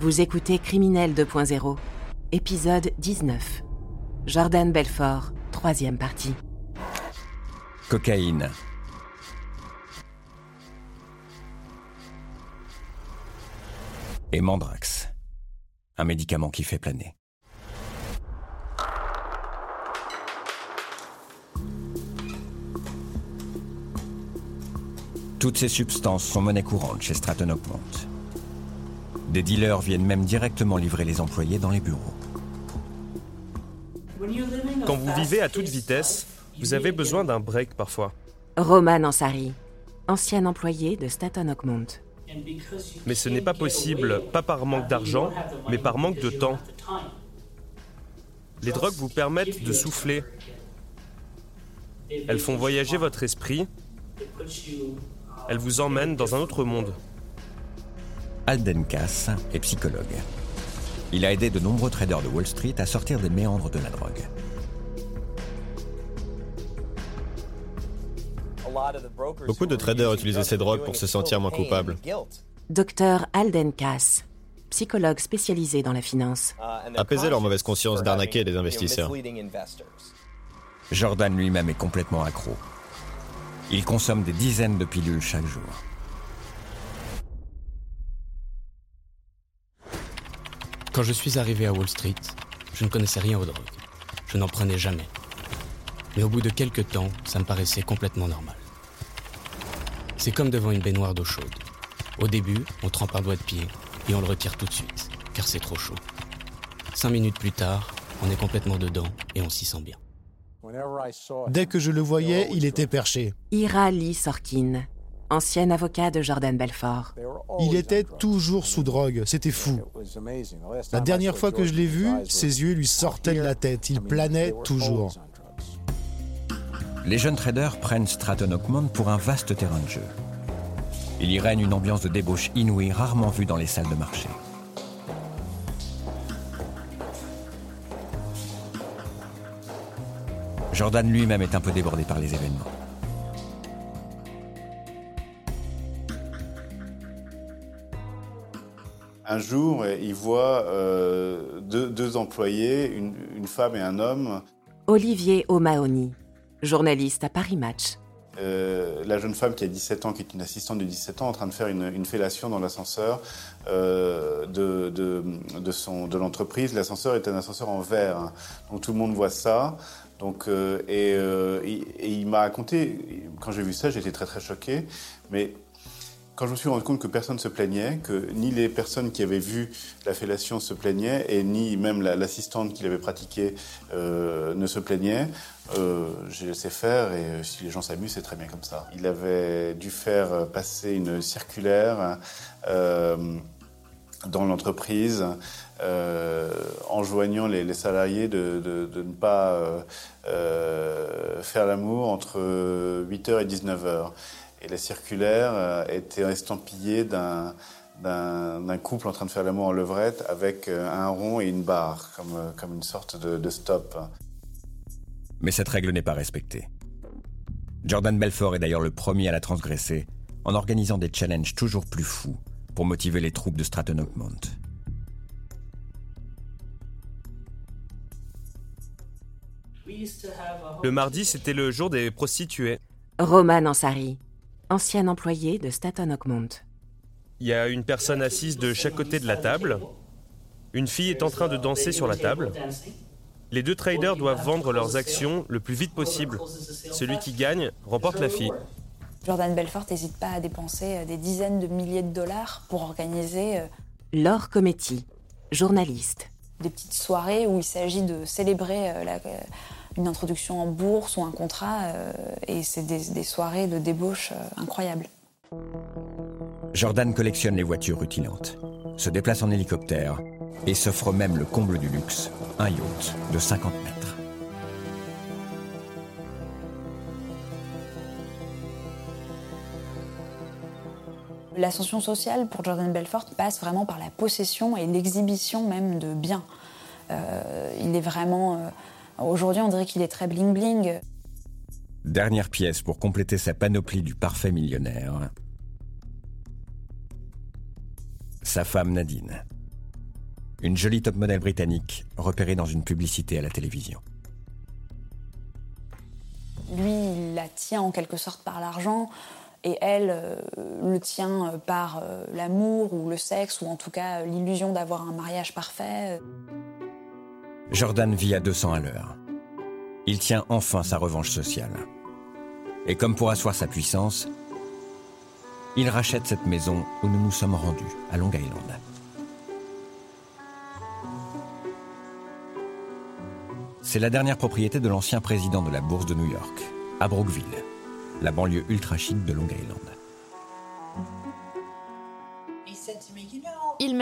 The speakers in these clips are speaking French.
Vous écoutez Criminel 2.0, épisode 19. Jordan Belfort, troisième partie. Cocaïne. Et Mandrax. Un médicament qui fait planer. Toutes ces substances sont monnaie courante chez Stratton Oakmont. Des dealers viennent même directement livrer les employés dans les bureaux. Quand vous vivez à toute vitesse, vous avez besoin d'un break parfois. Roman Ansari, ancien employé de Staton Oakmont. Mais ce n'est pas possible, pas par manque d'argent, mais par manque de temps. Les drogues vous permettent de souffler. Elles font voyager votre esprit. Elles vous emmènent dans un autre monde. Alden Cass est psychologue. Il a aidé de nombreux traders de Wall Street à sortir des méandres de la drogue. Beaucoup de traders utilisaient ces drogues pour se sentir moins coupables. Docteur Alden Cass, psychologue spécialisé dans la finance. Apaiser leur mauvaise conscience d'arnaquer des investisseurs. Jordan lui-même est complètement accro. Il consomme des dizaines de pilules chaque jour. Quand je suis arrivé à Wall Street, je ne connaissais rien aux drogues. Je n'en prenais jamais. Mais au bout de quelques temps, ça me paraissait complètement normal. C'est comme devant une baignoire d'eau chaude. Au début, on trempe un doigt de pied et on le retire tout de suite, car c'est trop chaud. Cinq minutes plus tard, on est complètement dedans et on s'y sent bien. Dès que je le voyais, il était perché. Ira Lee Sorkin, ancien avocat de Jordan Belfort. Il était toujours sous drogue, c'était fou. La dernière fois que je l'ai vu, ses yeux lui sortaient de la tête, il planait toujours. Les jeunes traders prennent Stratton Oakmont pour un vaste terrain de jeu. Il y règne une ambiance de débauche inouïe rarement vue dans les salles de marché. Jordan lui-même est un peu débordé par les événements. Un jour, il voit euh, deux, deux, employés, une, une, femme et un homme. Olivier O'Mahony, journaliste à Paris Match. Euh, la jeune femme qui a 17 ans, qui est une assistante de 17 ans, en train de faire une, une fellation dans l'ascenseur euh, de, de, de, son, de l'entreprise. L'ascenseur est un ascenseur en verre, hein. donc tout le monde voit ça. Donc, et, et, et, il m'a raconté, quand j'ai vu ça, j'étais très très choqué, mais quand je me suis rendu compte que personne ne se plaignait, que ni les personnes qui avaient vu la fellation se plaignaient, et ni même l'assistante la, qui l'avait pratiquée euh, ne se plaignait, euh, j'ai laissé faire, et si les gens s'amusent, c'est très bien comme ça. Il avait dû faire passer une circulaire euh, dans l'entreprise, euh, enjoignant les, salariés de, de, ne pas faire l'amour entre 8h et 19h. Et la circulaire était estampillée d'un d'un couple en train de faire l'amour en levrette avec un rond et une barre, comme, comme une sorte de, de stop. Mais cette règle n'est pas respectée. Jordan Belfort est d'ailleurs le premier à la transgresser en organisant des challenges toujours plus fous pour motiver les troupes de Stratton Oakmont. Le mardi, c'était le jour des prostituées. Roman Ansari, ancien employé de Staton Oakmont. Il y a une personne assise de chaque côté de la table. Une fille est en train de danser sur la table. Les deux traders doivent vendre leurs actions le plus vite possible. Celui qui gagne remporte la fille. Jordan Belfort n'hésite pas à dépenser des dizaines de milliers de dollars pour organiser. Laure Cometti, journaliste. Des petites soirées où il s'agit de célébrer la, une introduction en bourse ou un contrat, euh, et c'est des, des, soirées de débauche euh, incroyables. Jordan collectionne les voitures rutilantes, se déplace en hélicoptère et s'offre même le comble du luxe, un yacht de 50 mètres. L'ascension sociale pour Jordan Belfort passe vraiment par la possession et l'exhibition même de biens. Euh, il est vraiment... Euh, Aujourd'hui, on dirait qu'il est très bling-bling. Dernière pièce pour compléter sa panoplie du parfait millionnaire. Sa femme Nadine. une jolie top modèle britannique repérée dans une publicité à la télévision. Lui, il la tient en quelque sorte par l'argent et elle euh, le tient par euh, l'amour ou le sexe ou en tout cas euh, l'illusion d'avoir un mariage parfait. Jordan vit à 200 à l'heure. Il tient enfin sa revanche sociale. Et comme pour asseoir sa puissance, il rachète cette maison où nous nous sommes rendus, à Long Island. C'est la dernière propriété de l'ancien président de la bourse de New York, à Brookville, la banlieue ultra chic de Long Island.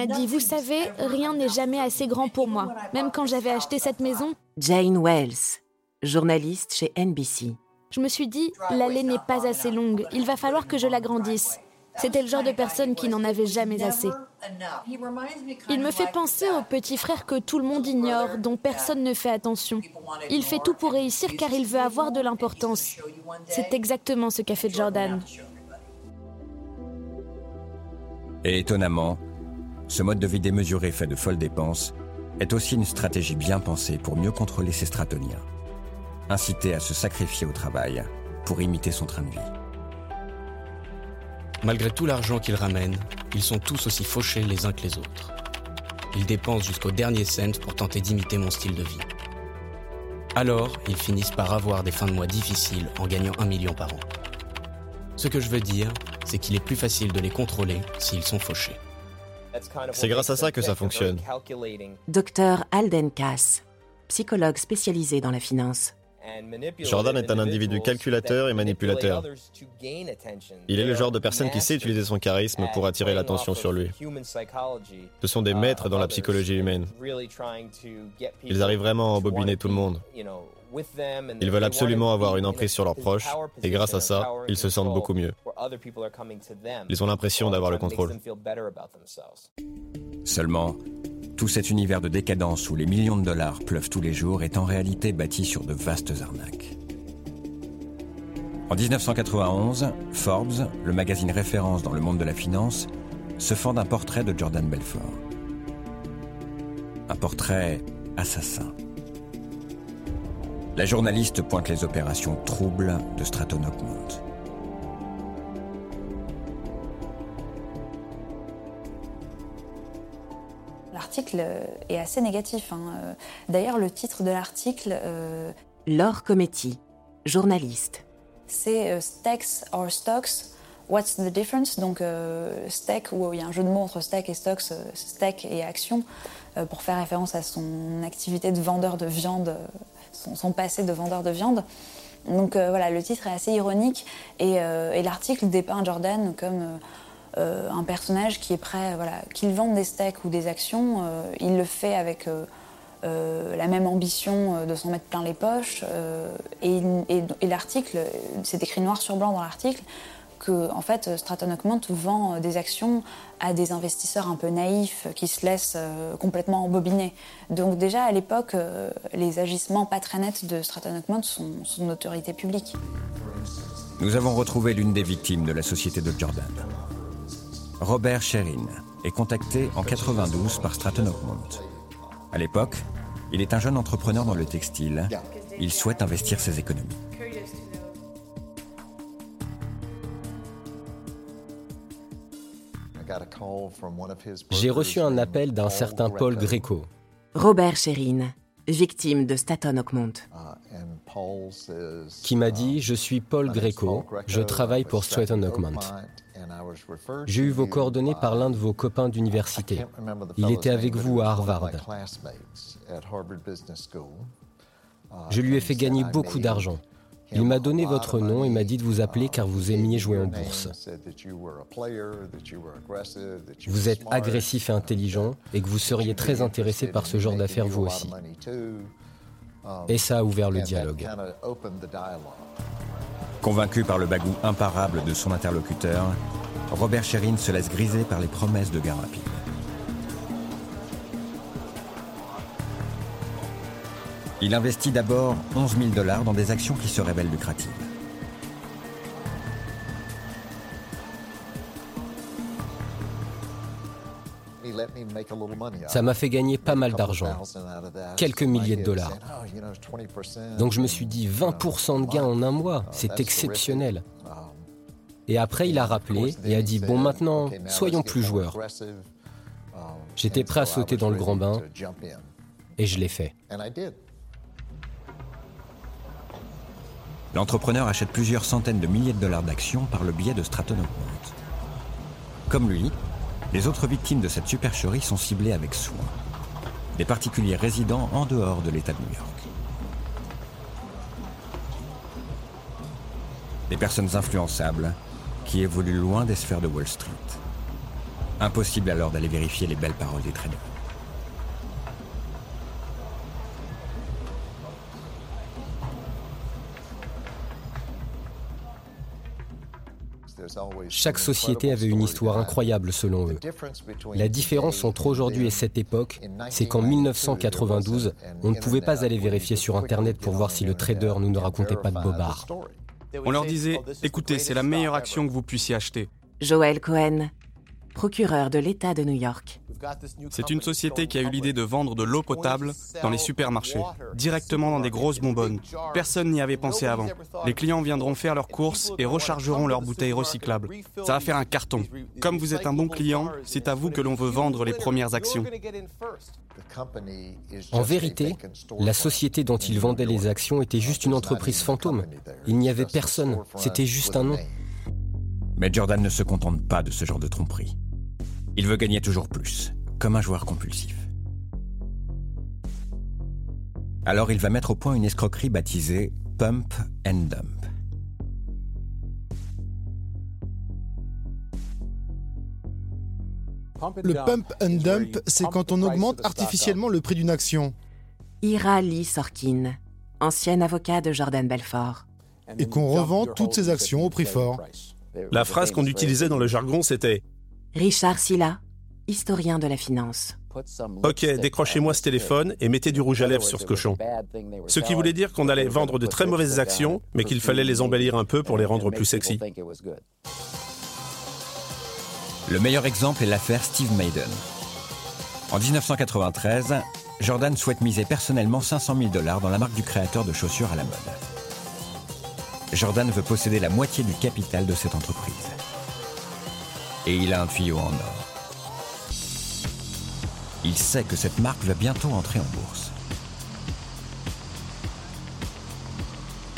M'a dit, vous savez, rien n'est jamais assez grand pour moi. Même quand j'avais acheté cette maison, Jane Wells, journaliste chez NBC. je me suis dit, l'allée n'est pas assez longue, il va falloir que je l'agrandisse. C'était le genre de personne qui n'en avait jamais assez. Il me fait penser au petit frère que tout le monde ignore, dont personne ne fait attention. Il fait tout pour réussir car il veut avoir de l'importance. C'est exactement ce qu'a fait Jordan. Et étonnamment, ce mode de vie démesuré fait de folles dépenses est aussi une stratégie bien pensée pour mieux contrôler ses stratoniens. Inciter à se sacrifier au travail pour imiter son train de vie. Malgré tout l'argent qu'ils ramènent, ils sont tous aussi fauchés les uns que les autres. Ils dépensent jusqu'au dernier cent pour tenter d'imiter mon style de vie. Alors, ils finissent par avoir des fins de mois difficiles en gagnant un million par an. Ce que je veux dire, c'est qu'il est plus facile de les contrôler s'ils sont fauchés. C'est grâce à ça que ça fonctionne. Docteur Alden Cass, psychologue spécialisé dans la finance. Jordan est un individu calculateur et manipulateur. Il est le genre de personne qui sait utiliser son charisme pour attirer l'attention sur lui. Ce sont des maîtres dans la psychologie humaine. Ils arrivent vraiment à embobiner tout le monde. Ils veulent absolument avoir une emprise sur leurs proches, et grâce à ça, ils se sentent beaucoup mieux. Ils ont l'impression d'avoir le contrôle. Seulement, tout cet univers de décadence où les millions de dollars pleuvent tous les jours est en réalité bâti sur de vastes arnaques. En 1991, Forbes, le magazine référence dans le monde de la finance, se fend d'un portrait de Jordan Belfort. Un portrait assassin. La journaliste pointe les opérations troubles de Stratton Oakmont. L'article est assez négatif. hein. D'ailleurs, le titre de l'article, euh, Laure Cometti, journaliste. c'est euh, Stacks or Stocks. What's the difference? Donc, euh, steak, où il y a un jeu de mots entre steak et stocks, euh, steak et action, euh, pour faire référence à son activité de vendeur de viande, euh, son, passé de vendeur de viande. Donc euh, voilà, le titre est assez ironique et, euh, l'article dépeint Jordan comme euh, un personnage qui est prêt, voilà, qu'il vende des steaks ou des actions, il le fait avec la même ambition de s'en mettre plein les poches. et et- l'article, c'est écrit noir sur blanc dans l'article, que en fait, Stratton Oakmont vend euh, des actions à des investisseurs un peu naïfs qui se laissent euh, complètement embobiner. Donc déjà à l'époque, euh, les agissements pas très nets de Stratton Oakmont sont, une autorité publique. Nous avons retrouvé l'une des victimes de la société de Jordan. Robert Sherin est contacté en 92 par Stratton Oakmont. À l'époque, il est un jeune entrepreneur dans le textile. Il souhaite investir ses économies. J'ai reçu un appel d'un certain Paul Greco. Robert Sherin, victime de Staton Oakmont. qui m'a dit Je suis Paul Greco, je travaille pour Stratton Oakmont. J'ai eu vos coordonnées par l'un de vos copains d'université. Il était avec vous à Harvard. Je lui ai fait gagner beaucoup d'argent. Il m'a donné votre nom et m'a dit de vous appeler car vous aimiez jouer en bourse. Vous êtes agressif et intelligent et que vous seriez très intéressé par ce genre d'affaires vous aussi. Et ça a ouvert le dialogue. Convaincu par le bagou imparable de son interlocuteur, Robert Sherin se laisse griser par les promesses de gains Il investit d'abord 11 000 dollars dans des actions qui se révèlent lucratives. Ça m'a fait gagner pas mal d'argent, quelques milliers de dollars. Donc je me suis dit 20% de gains en un mois, c'est exceptionnel. Et après, il a rappelé et a dit, bon maintenant, soyons plus joueurs. J'étais prêt à sauter dans le grand bain et je l'ai fait. L'entrepreneur achète plusieurs centaines de milliers de dollars d'actions par le biais de Stratton. Comme lui, les autres victimes de cette supercherie sont ciblées avec soin. Des particuliers résidant en dehors de l'État de New York. Des personnes influençables qui évoluent loin des sphères de Wall Street. Impossible alors d'aller vérifier les belles paroles des traders. Chaque société avait une histoire incroyable selon eux. La différence entre aujourd'hui et cette époque, c'est qu'en 1992, on ne pouvait pas aller vérifier sur Internet pour voir si le trader nous ne racontait pas de bobards. On leur disait, écoutez, c'est la meilleure action que vous puissiez acheter. Joël Cohen, procureur de l'État de New York. C'est une société qui a eu l'idée de vendre de l'eau potable dans les supermarchés, directement dans des grosses bonbonnes. Personne n'y avait pensé avant. Les clients viendront faire leurs courses et rechargeront leurs bouteilles recyclables. Ça va faire un carton. Comme vous êtes un bon client, c'est à vous que l'on veut vendre les premières actions. En vérité, la société dont ils vendaient les actions était juste une entreprise fantôme. Il n'y avait personne, c'était juste un nom. Mais Jordan ne se contente pas de ce genre de tromperie. Il veut gagner toujours plus, comme un joueur compulsif. Alors il va mettre au point une escroquerie baptisée Pump and Dump. Le pump and dump, c'est quand on augmente artificiellement le prix d'une action. Ira Lee Sorkin, ancienne avocat de Jordan Belfort. Et qu'on revend toutes ces actions au prix fort. La phrase qu'on utilisait dans le jargon, c'était Richard Silla, historien de la finance. Ok, décrochez-moi ce téléphone et mettez du rouge à lèvres sur ce cochon. Ce qui voulait dire qu'on allait vendre de très mauvaises actions, mais qu'il fallait les embellir un peu pour les rendre plus sexy. Le meilleur exemple est l'affaire Steve Maiden. En 1993, Jordan souhaite miser personnellement 500 000 dollars dans la marque du créateur de chaussures à la mode. Jordan veut posséder la moitié du capital de cette entreprise. Et il a un tuyau en or. Il sait que cette marque va bientôt entrer en bourse.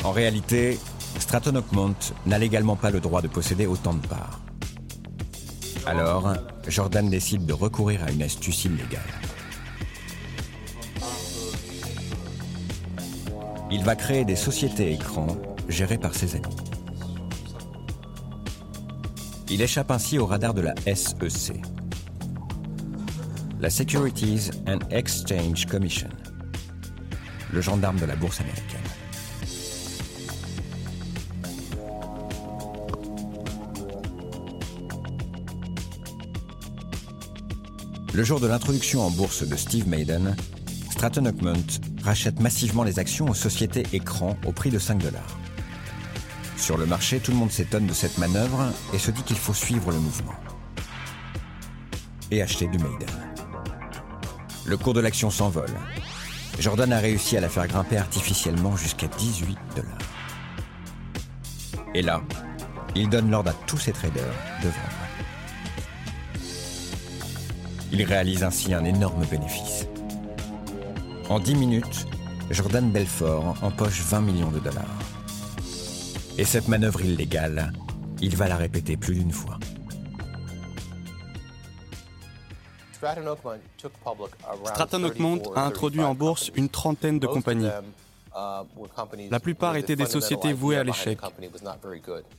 En réalité, Stratton Oakmont n'a légalement pas le droit de posséder autant de parts. Alors, Jordan décide de recourir à une astuce illégale. Il va créer des sociétés écrans gérées par ses amis. Il échappe ainsi au radar de la SEC, la Securities and Exchange Commission, le gendarme de la bourse américaine. Le jour de l'introduction en bourse de Steve Maiden, Stratton Oakmont rachète massivement les actions aux sociétés écrans au prix de 5 dollars. Sur le marché, tout le monde s'étonne de cette manœuvre et se dit qu'il faut suivre le mouvement. Et acheter du Maiden. Le cours de l'action s'envole. Jordan a réussi à la faire grimper artificiellement jusqu'à 18 dollars. Et là, il donne l'ordre à tous ses traders de vendre. Il réalise ainsi un énorme bénéfice. En 10 minutes, Jordan Belfort empoche 20 millions de dollars. Et cette manœuvre illégale, il va la répéter plus d'une fois. Stratton Oakmont a introduit en bourse une trentaine de compagnies. La plupart étaient des sociétés vouées à l'échec.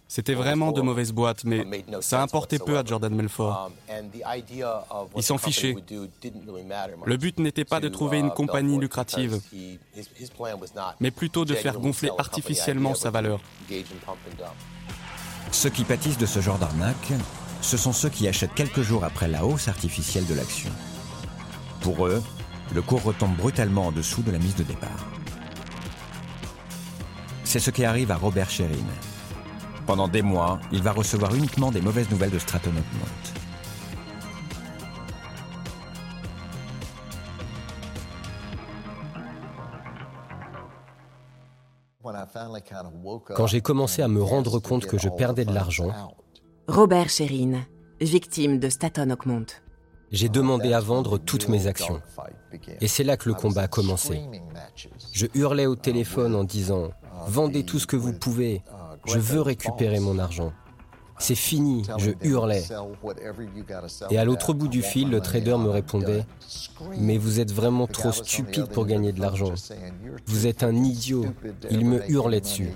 C'était vraiment de mauvaises boîtes, mais ça importait peu à Jordan Belfort. Il s'en fichait. Le but n'était pas de trouver une compagnie lucrative, mais plutôt de faire gonfler artificiellement sa valeur. Ceux qui pâtissent de ce genre d'arnaque, ce sont ceux qui achètent quelques jours après la hausse artificielle de l'action. Pour eux, le cours retombe brutalement en dessous de la mise de départ. C'est ce qui arrive à Robert Sherin. Pendant des mois, il va recevoir uniquement des mauvaises nouvelles de Stratton Mount. Quand j'ai commencé à me rendre compte que je perdais de l'argent, Robert Sherin, victime de Staton Oakmont. J'ai demandé à vendre toutes mes actions. Et c'est là que le combat a commencé. Je hurlais au téléphone en disant Vendez tout ce que vous pouvez, je veux récupérer mon argent ⁇ c'est fini, je hurlais. Et à l'autre bout du fil, le trader me répondait ⁇ Mais vous êtes vraiment trop stupide pour gagner de l'argent. Vous êtes un idiot. Il me hurlait dessus.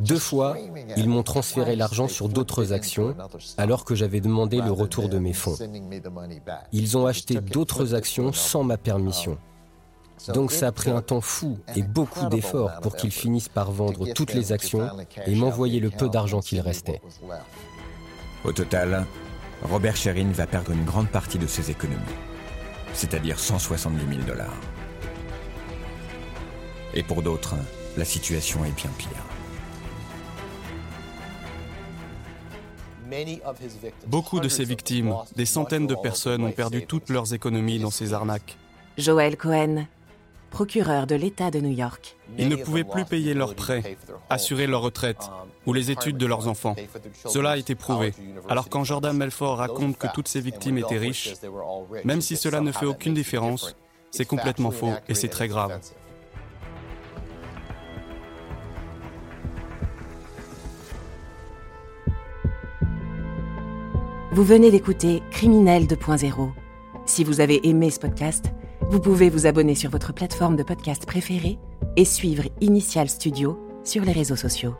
Deux fois, ils m'ont transféré l'argent sur d'autres actions alors que j'avais demandé le retour de mes fonds. Ils ont acheté d'autres actions sans ma permission. Donc ça a pris un temps fou et beaucoup d'efforts pour qu'ils finissent par vendre toutes les actions et m'envoyer le peu d'argent qu'il restait. Au total, Robert Sherrin va perdre une grande partie de ses économies, c'est-à-dire 170 000 dollars. Et pour d'autres, la situation est bien pire. Beaucoup de ses victimes, des centaines de personnes ont perdu toutes leurs économies dans ces arnaques. Joël Cohen, procureur de l'État de New York. Ils ne pouvaient plus payer leurs prêts, assurer leur retraite ou les études de leurs enfants. Cela a été prouvé. Alors quand Jordan Melfort raconte que toutes ses victimes étaient riches, même si cela ne fait aucune différence, c'est complètement faux et c'est très grave. Vous venez d'écouter Criminel 2.0. Si vous avez aimé ce podcast, vous pouvez vous abonner sur votre plateforme de podcast préférée et suivre Initial Studio sur les réseaux sociaux.